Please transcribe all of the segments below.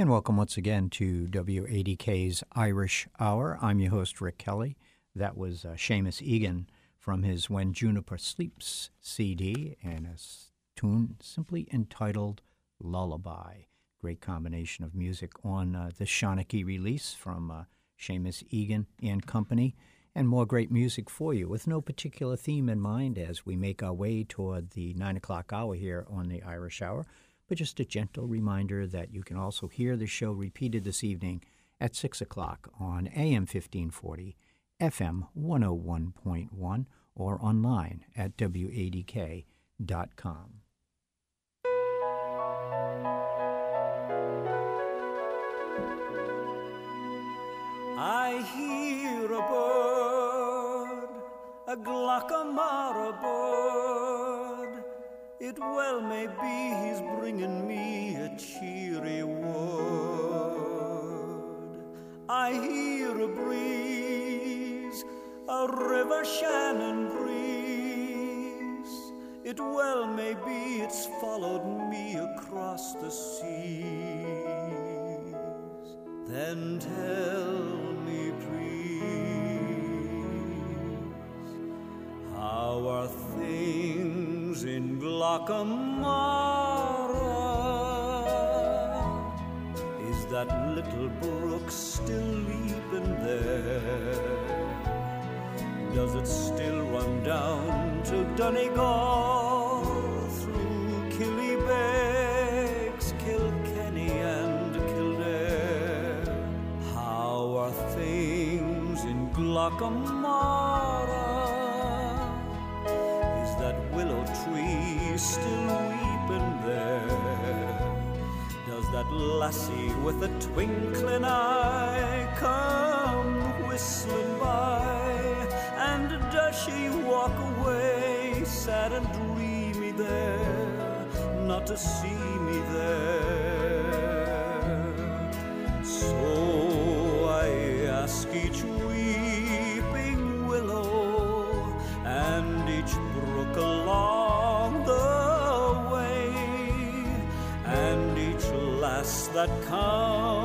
And welcome once again to WADK's Irish Hour. I'm your host, Rick Kelly. That was uh, Seamus Egan from his When Juniper Sleeps CD and a tune simply entitled Lullaby. Great combination of music on uh, the Shanachie release from uh, Seamus Egan and Company, and more great music for you with no particular theme in mind as we make our way toward the 9 o'clock hour here on the Irish Hour but just a gentle reminder that you can also hear the show repeated this evening at 6 o'clock on AM 1540, FM 101.1, or online at wadk.com. I hear a bird, a Glocca Morra bird it well may be he's bringing me a cheery word. I hear a breeze, a river Shannon breeze. It well may be it's followed me across the seas. Then tell me, please, how are things? In Glockamara. Is that little brook still leaping there? Does it still run down to Donegal through Killybegs, Kilkenny, and Kildare? How are things in Glocca Morra? Still weeping there? Does that lassie with a twinkling eye come whistling by? And does she walk away sad and dreamy there, not to see me there? So I ask each that comes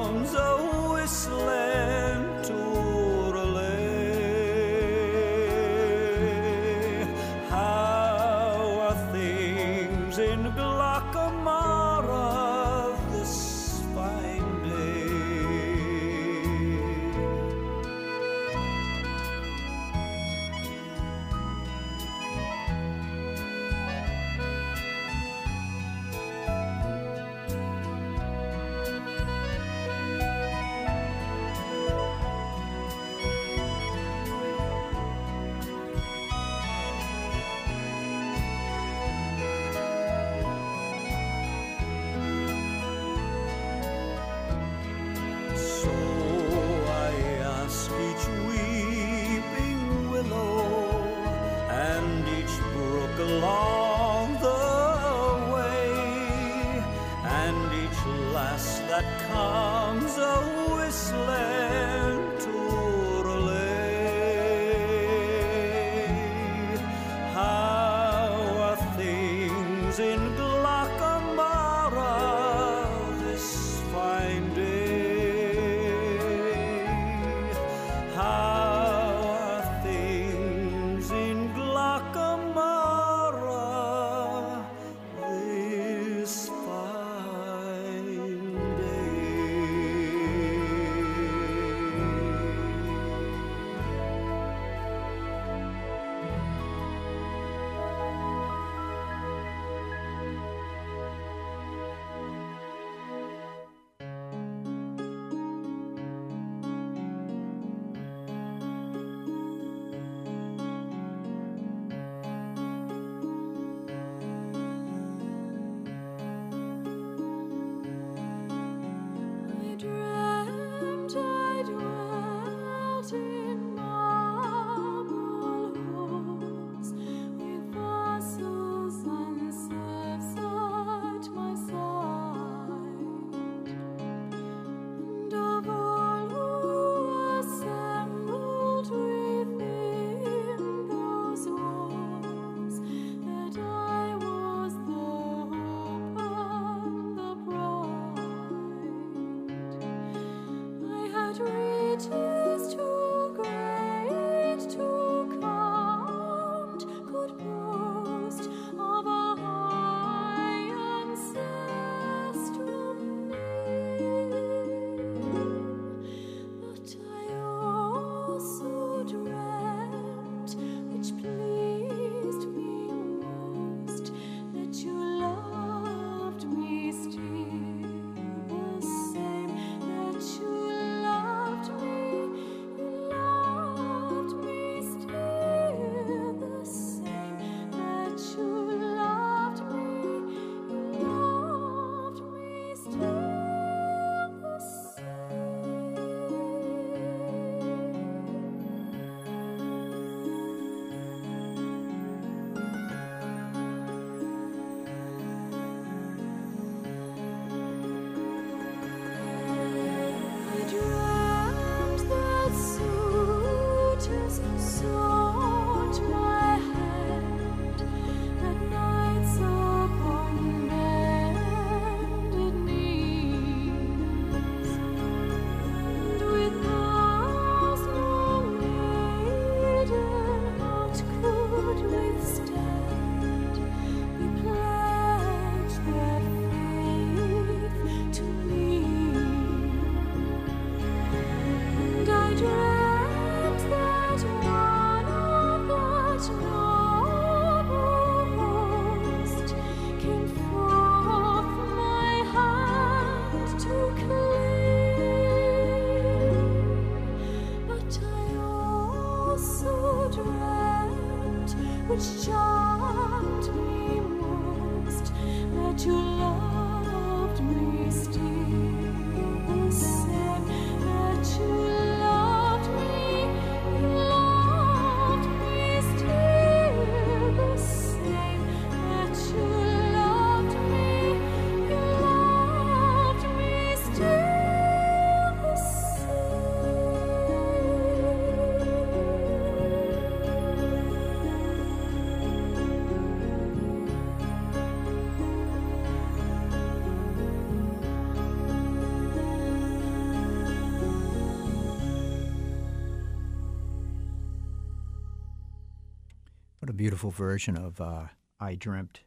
beautiful version of uh, I Dreamt,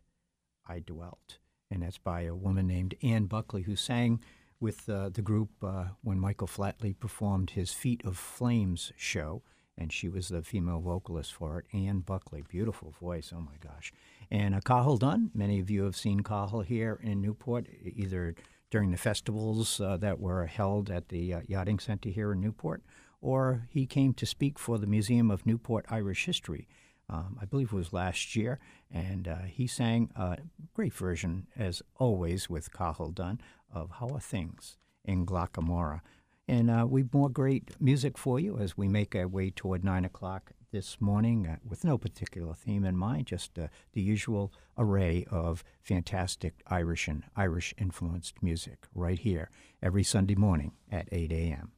I Dwelt. And that's by a woman named Anne Buckley, who sang with uh, the group uh, when Michael Flatley performed his Feet of Flames show. And she was the female vocalist for it. Anne Buckley, beautiful voice, oh my gosh. And uh, Cathal Dunne, many of you have seen Cathal here in Newport, either during the festivals uh, that were held at the uh, Yachting Center here in Newport, or he came to speak for the Museum of Newport Irish History um, I believe it was last year, and uh, he sang a great version, as always, with Cathal Dunne of How Are Things in Glocca Morra. And uh, we've more great music for you as we make our way toward 9 o'clock this morning uh, with no particular theme in mind, just uh, the usual array of fantastic Irish and Irish influenced music right here every Sunday morning at 8 a.m.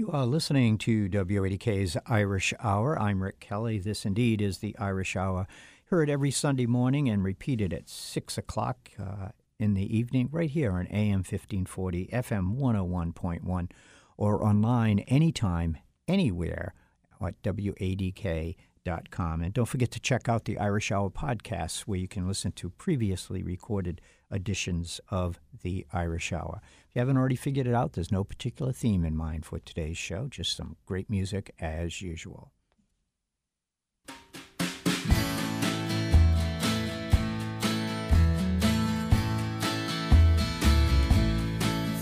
You are listening to WADK's Irish Hour. I'm Rick Kelly. This indeed is the Irish Hour, heard every Sunday morning and repeated at 6 o'clock uh, in the evening, right here on AM 1540, FM 101.1, or online anytime, anywhere at WADK.com. And don't forget to check out the Irish Hour podcasts, where you can listen to previously recorded editions of the Irish Hour. If you haven't already figured it out, there's no particular theme in mind for today's show, just some great music as usual.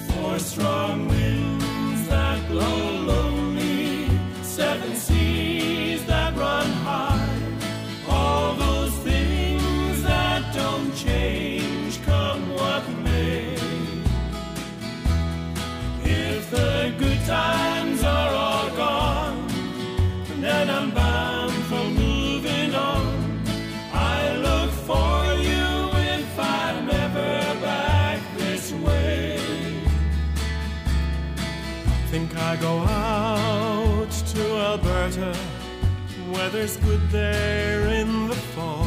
Four strong winds that blow go out to Alberta, weather's good there in the fall.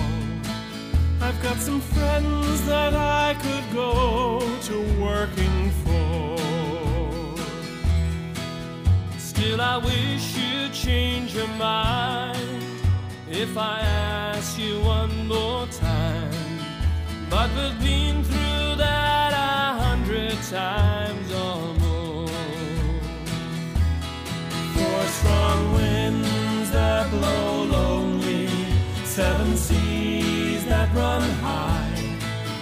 I've got some friends that I could go to working for. Still, I wish you'd change your mind if I ask you one more time. But we've been run high,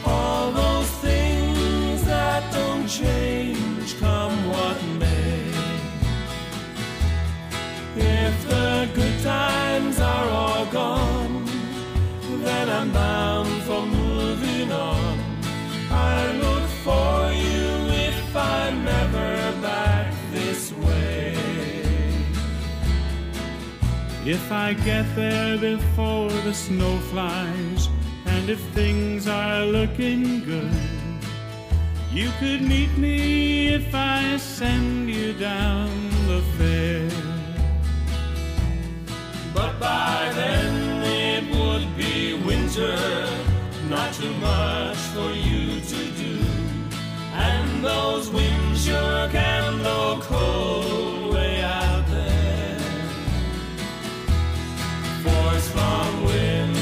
all those things that don't change come what may. If the good times are all gone, then I'm bound for moving on. I look for you if I'm ever back this way. If I get there before the snow flies, if things are looking good, you could meet me if I send you down the fair. But by then it would be winter, not too much for you to do. And those winds sure can blow cold way out there. Four strong winds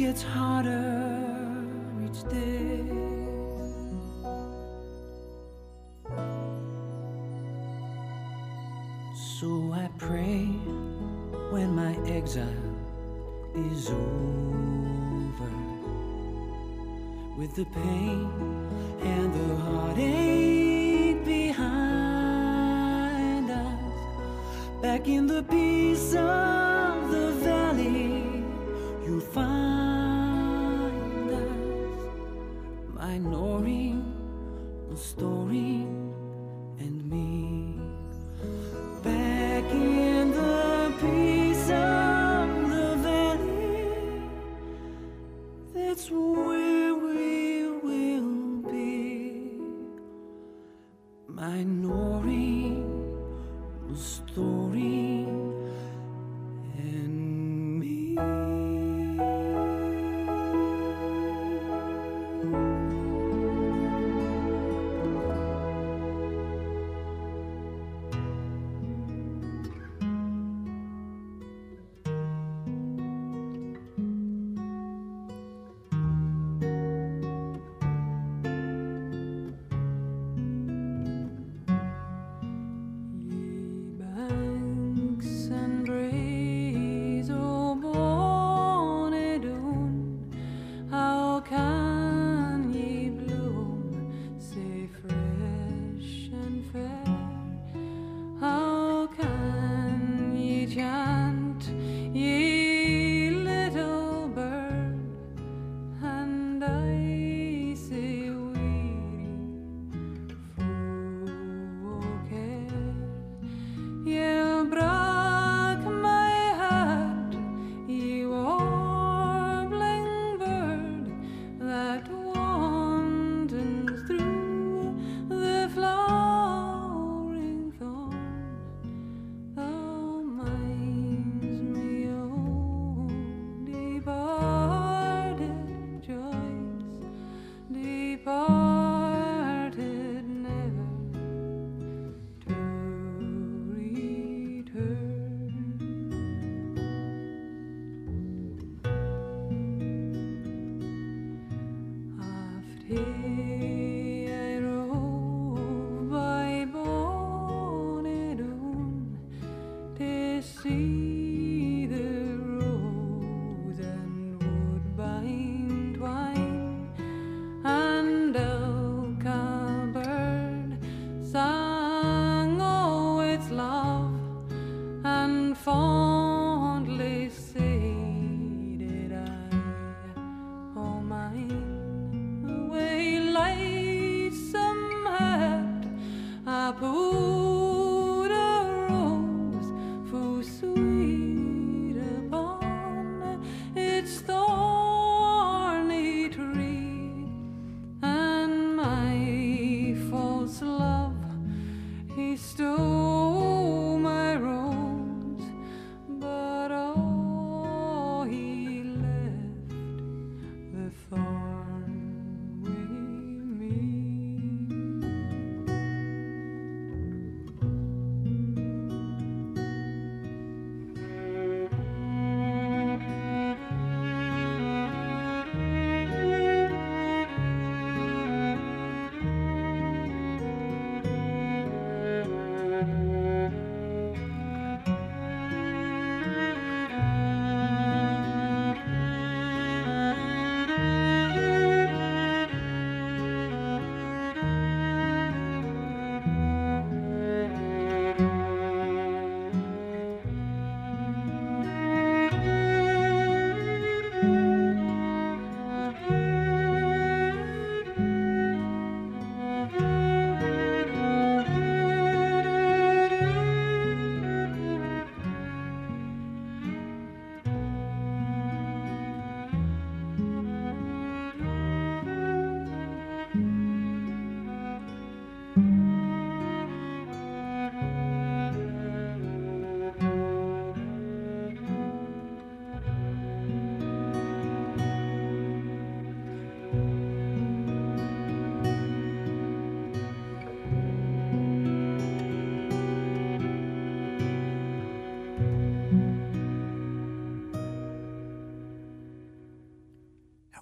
gets harder each day. So I pray when my exile is over, with the pain and the heartache behind us, back in the peace of.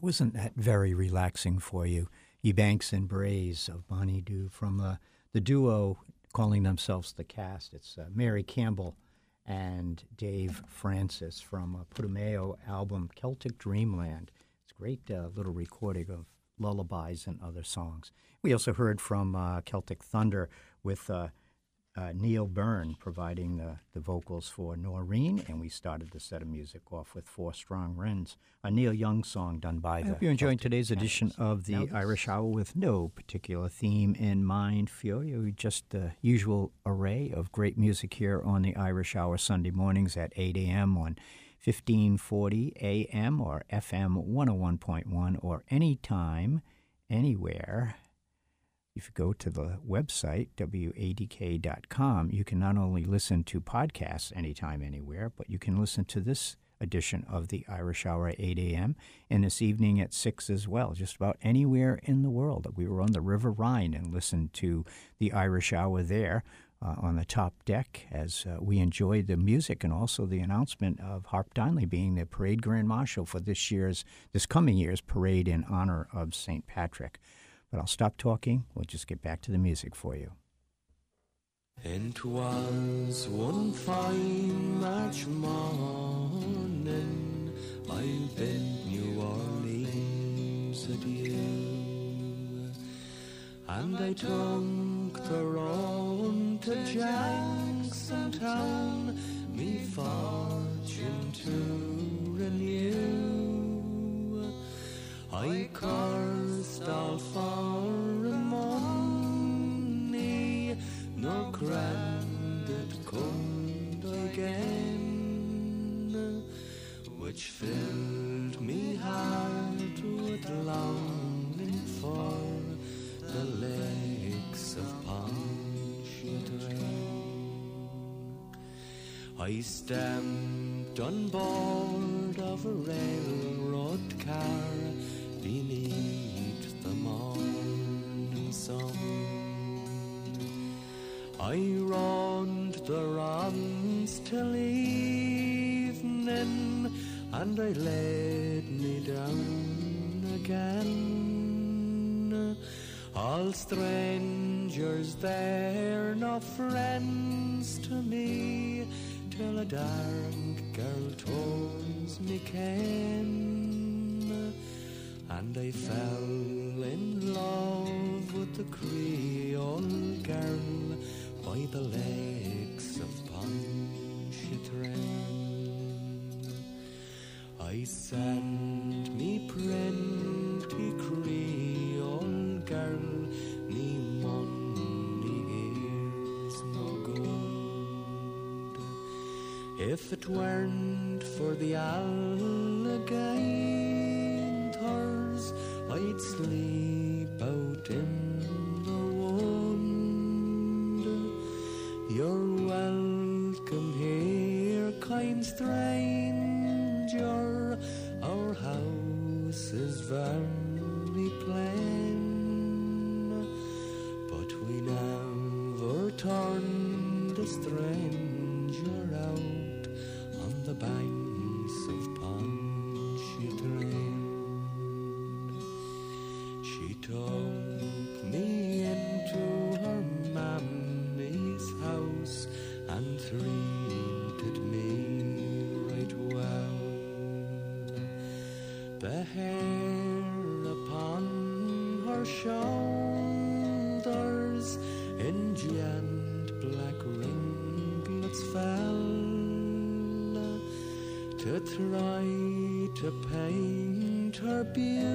Wasn't that very relaxing for you? Ye Banks and Braes of Bonnie Doon from uh, the duo calling themselves the cast. It's uh, Mary Campbell and Dave Francis from a Putumayo album Celtic Dreamland. It's a great uh, little recording of lullabies and other songs. We also heard from uh, Celtic Thunder with uh, Neil Byrne providing the, the vocals for Noreen, and we started the set of music off with Four Strong Winds, a Neil Young song done by I the. hope you're enjoying today's edition of the Irish Hour with no particular theme in mind for you. Just the usual array of great music here on the Irish Hour Sunday mornings at 8 a.m. on 1540 a.m. or FM 101.1 or anytime, anywhere if you go to the website, wadk.com, you can not only listen to podcasts anytime, anywhere, but you can listen to this edition of the Irish Hour at 8 a.m. and this evening at 6 as well, just about anywhere in the world. We were on the River Rhine and listened to the Irish Hour there. Uh, on the top deck as uh, we enjoyed the music and also the announcement of Harp Donnelly being the parade grand marshal for this year's, this coming year's parade in honor of St. Patrick. But I'll stop talking. We'll just get back to the music for you. It was one fine March morning I bid New Orleans adieu And I took the road to Jacksontown Me fortune to renew I cursed all for money, nor granted could again, which filled me heart with longing for the lakes of Pontchartrain. I stamped on board of a railroad car beneath I round the runs till evening, and I laid me down again. All strangers, they're no friends to me till a dark girl turns me came, And I fell in love with the Creole girl by the lakes of Pontchartrain. I send me plenty Creole girl, me money is no good. If it weren't for the alligators, I'd sleep out in You're welcome here, kind stranger. Our house is very plain, but we never turned a stranger The hair upon her shoulders in giant black ringlets fell to try to paint her beauty.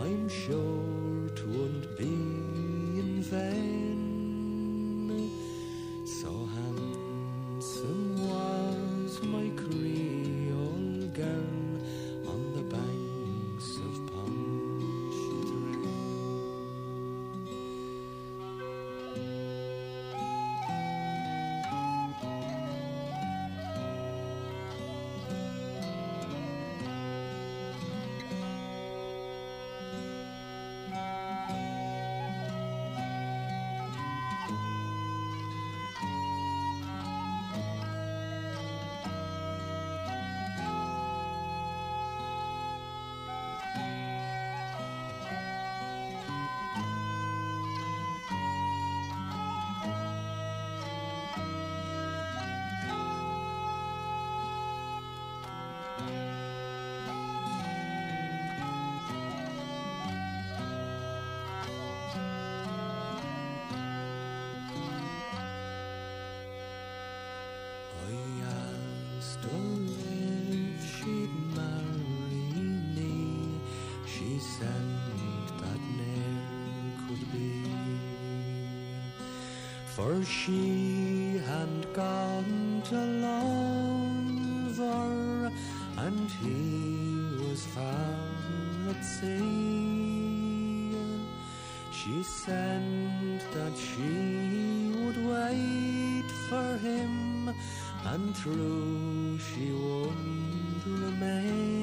I'm sure For she had gone to lover, and he was far at sea. She said that she would wait for him, and true she would remain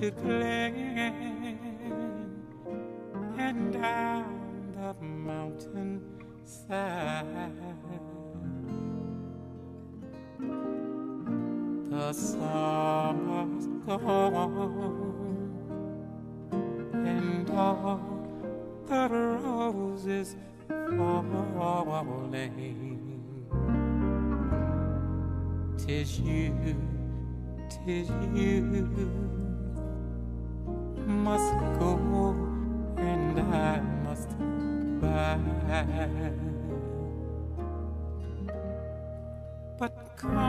to and down the mountain side. The summer's gone and all the roses falling. Tis you, tis you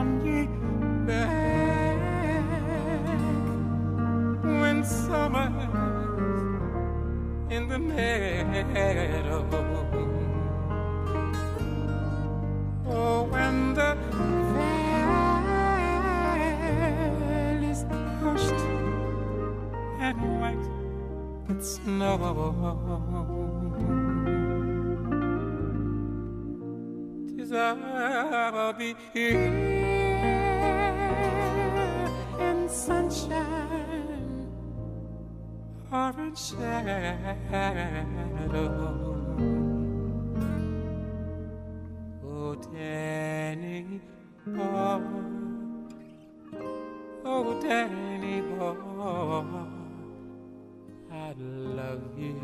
But back when summer's in the meadow. Oh, when the valley's hushed and white with snow. I'll be here sunshine or in shadow. Oh, Danny boy, oh, Danny boy. I love you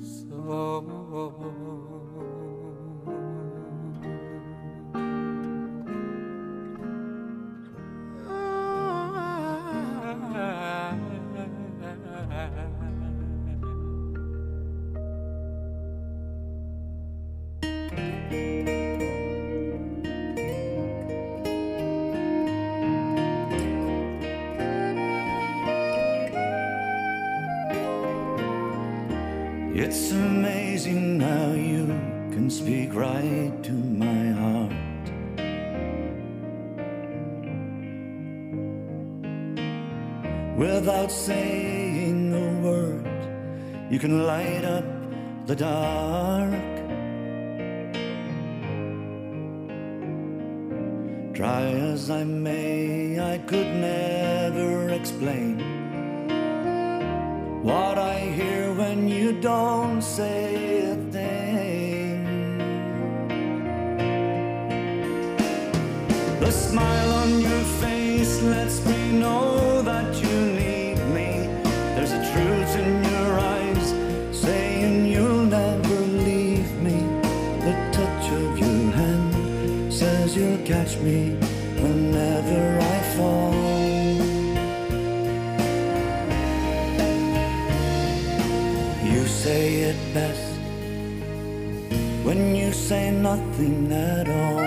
so. You can light up the dark. Try as I may, I could never explain what I hear when you don't say a thing. The smile on your face lets me know nothing at all.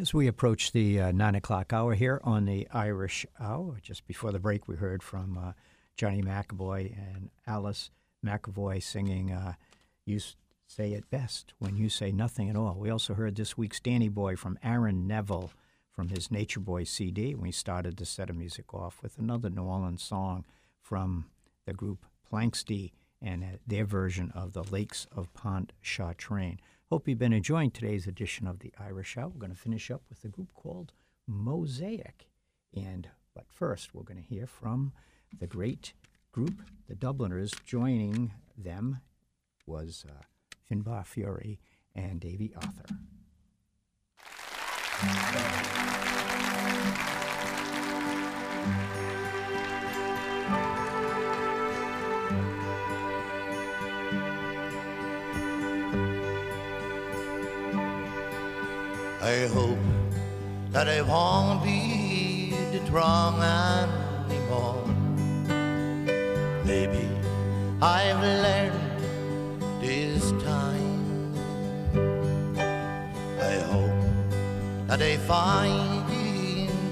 As we approach the uh, nine o'clock hour here on the Irish Hour, just before the break, we heard from uh, Johnny McEvoy and Alice McAvoy singing uh, You Say It Best When You Say Nothing at All. We also heard this week's Danny Boy from Aaron Neville from his Nature Boy CD. We started the set of music off with another New Orleans song from the group Planxty and uh, their version of the Lakes of Pontchartrain. Hope you've been enjoying today's edition of the Irish Hour. We're going to finish up with a group called Mozaik. And but first, we're going to hear from the great group, the Dubliners. Joining them was uh, Finbar Furey and Davy Arthur. That I won't be the wrong anymore. Maybe I've learned this time. I hope that I find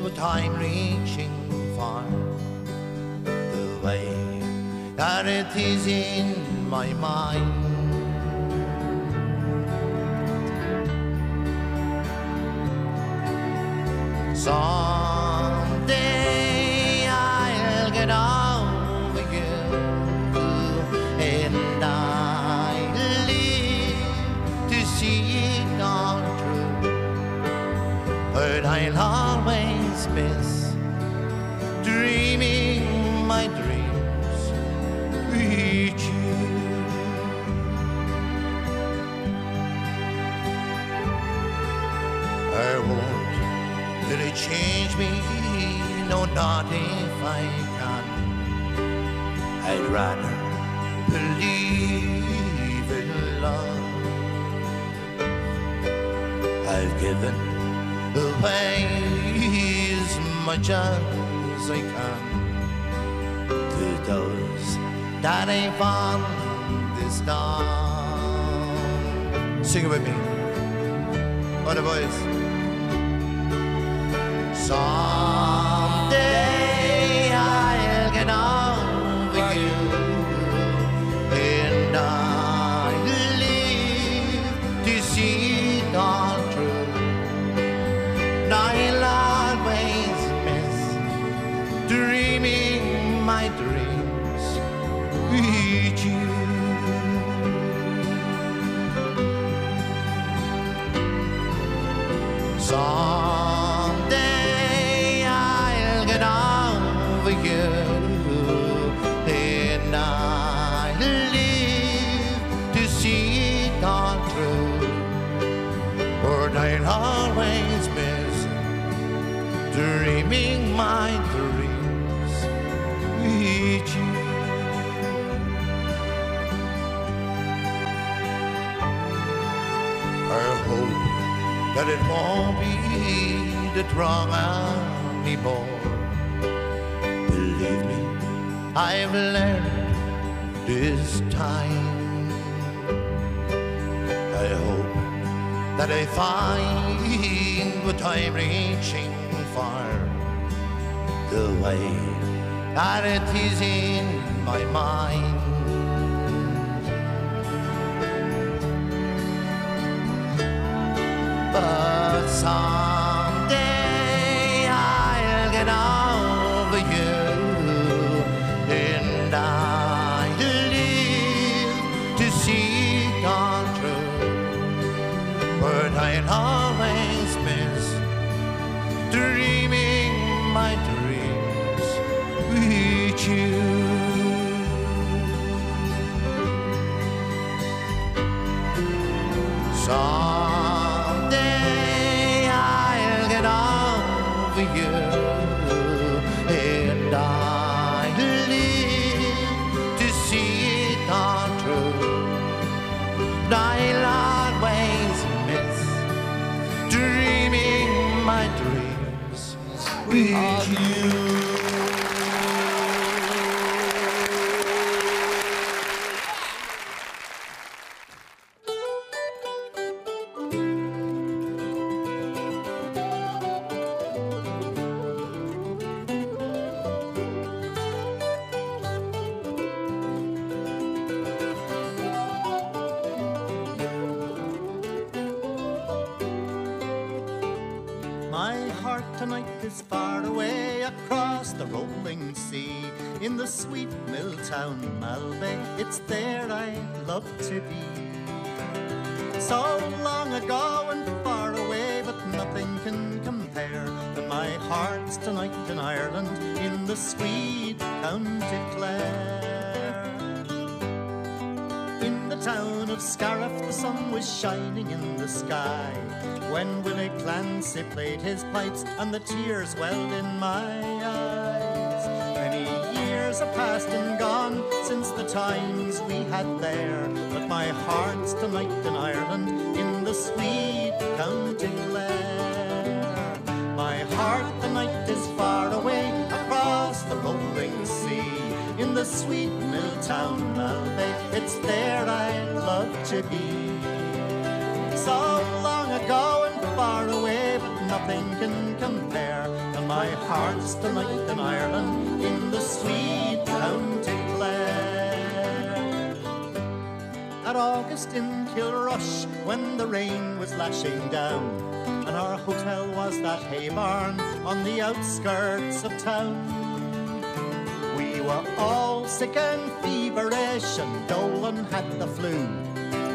what I'm reaching for. The way that it is in my mind. Someday me, no, not if I can. I'd rather believe in love. I've given away as much as I can to those that ain't found this dawn. Sing it with me. All the boys. Someday that it won't be the wrong anymore. Believe me, I've learned this time. I hope that I find what I'm reaching for. The way that it is in my mind. With you. Shining in the sky. When Willie Clancy played his pipes, and the tears welled in my eyes. Many years have passed and gone since the times we had there. But my heart's tonight in Ireland, in the sweet county Clare. My heart tonight is far away across the rolling sea. In the sweet mill town, Malbay, it's there I love to be. So long ago and far away, but nothing can compare. And my heart's tonight in Ireland, in the sweet county Clare. At August in Kilrush, when the rain was lashing down, and our hotel was that hay barn on the outskirts of town. We were all sick and feverish, and Dolan had the flu.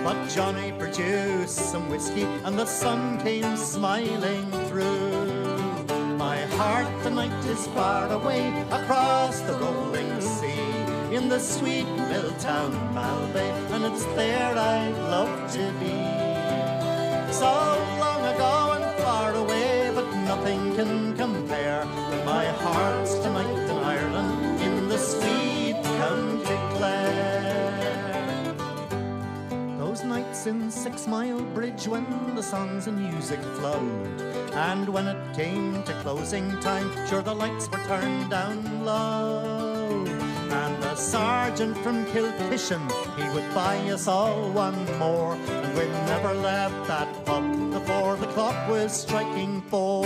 But Johnny produced some whiskey, and the sun came smiling through. My heart the night is far away across the rolling sea, in the sweet Miltown Malbay, and it's there I'd love to be. So long ago and far away, but nothing can compare. And my heart's in Six Mile Bridge when the songs and music flowed, and when it came to closing time, sure the lights were turned down low. And the sergeant from Kilkishen, he would buy us all one more, and we never left that pub before the clock was striking four.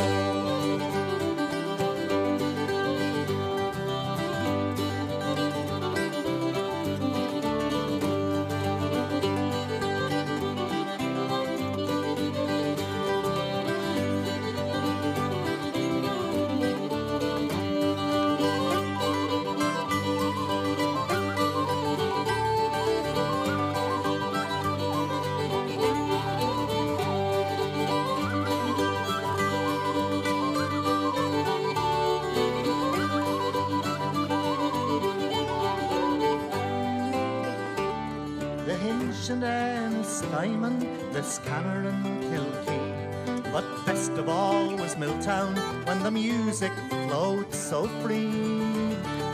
And Ennistymon, the Scanner and Kilkee. But best of all was Miltown when the music flowed so free.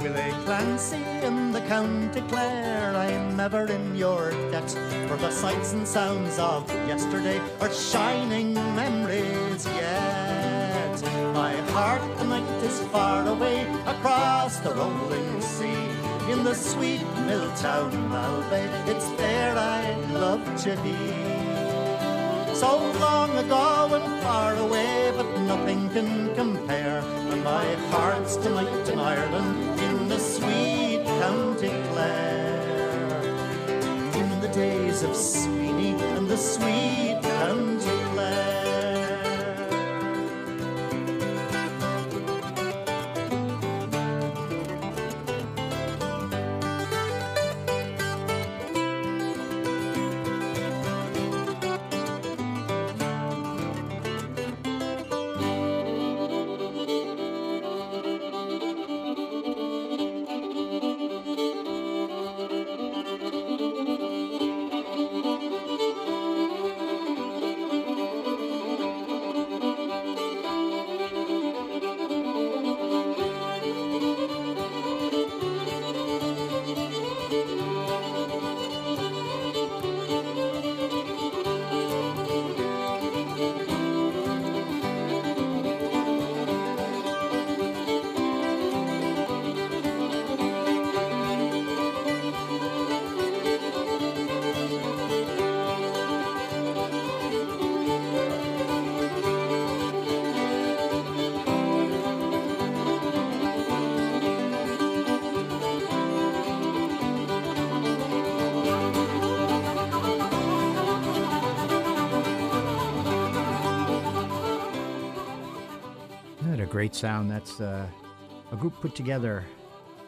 Willie Clancy in the County Clare, I'm ever in your debt for the sights and sounds of yesterday are shining memories yet. My heart tonight is far away across the rolling sea in the sweet Miltown Malbay. It's there I'd love to be. So long ago and far away, but nothing can compare. And my heart's tonight in Ireland, in the sweet county Clare. In the days of Sweeney and the sweet county great sound. That's uh, a group put together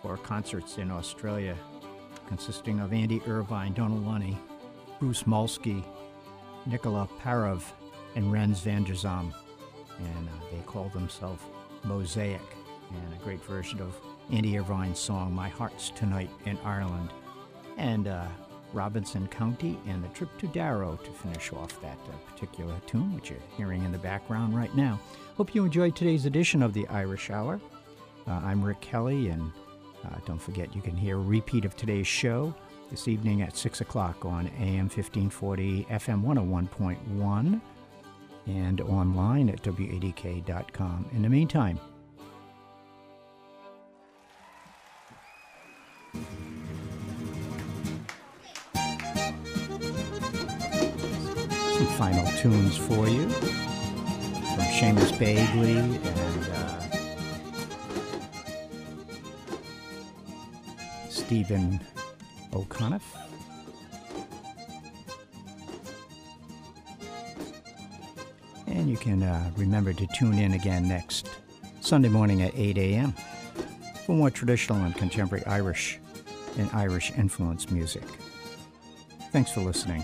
for concerts in Australia, consisting of Andy Irvine, Donal Lunny, Bruce Molsky, Nikola Parov, and Rens van der Zalm. And uh, they call themselves Mozaik, and a great version of Andy Irvine's song My Heart's Tonight in Ireland. And uh, Robinson County and the trip to Durrow to finish off that uh, particular tune, which you're hearing in the background right now. Hope you enjoyed today's edition of the Irish Hour. Uh, I'm Rick Kelly, and uh, don't forget you can hear a repeat of today's show this evening at 6 o'clock on AM 1540, FM 101.1, and online at WADK.com. In the meantime, final tunes for you from Seamus Begley and uh, Stephen O'Connor. And you can uh, remember to tune in again next Sunday morning at 8 a.m. for more traditional and contemporary Irish and Irish influence music. Thanks for listening.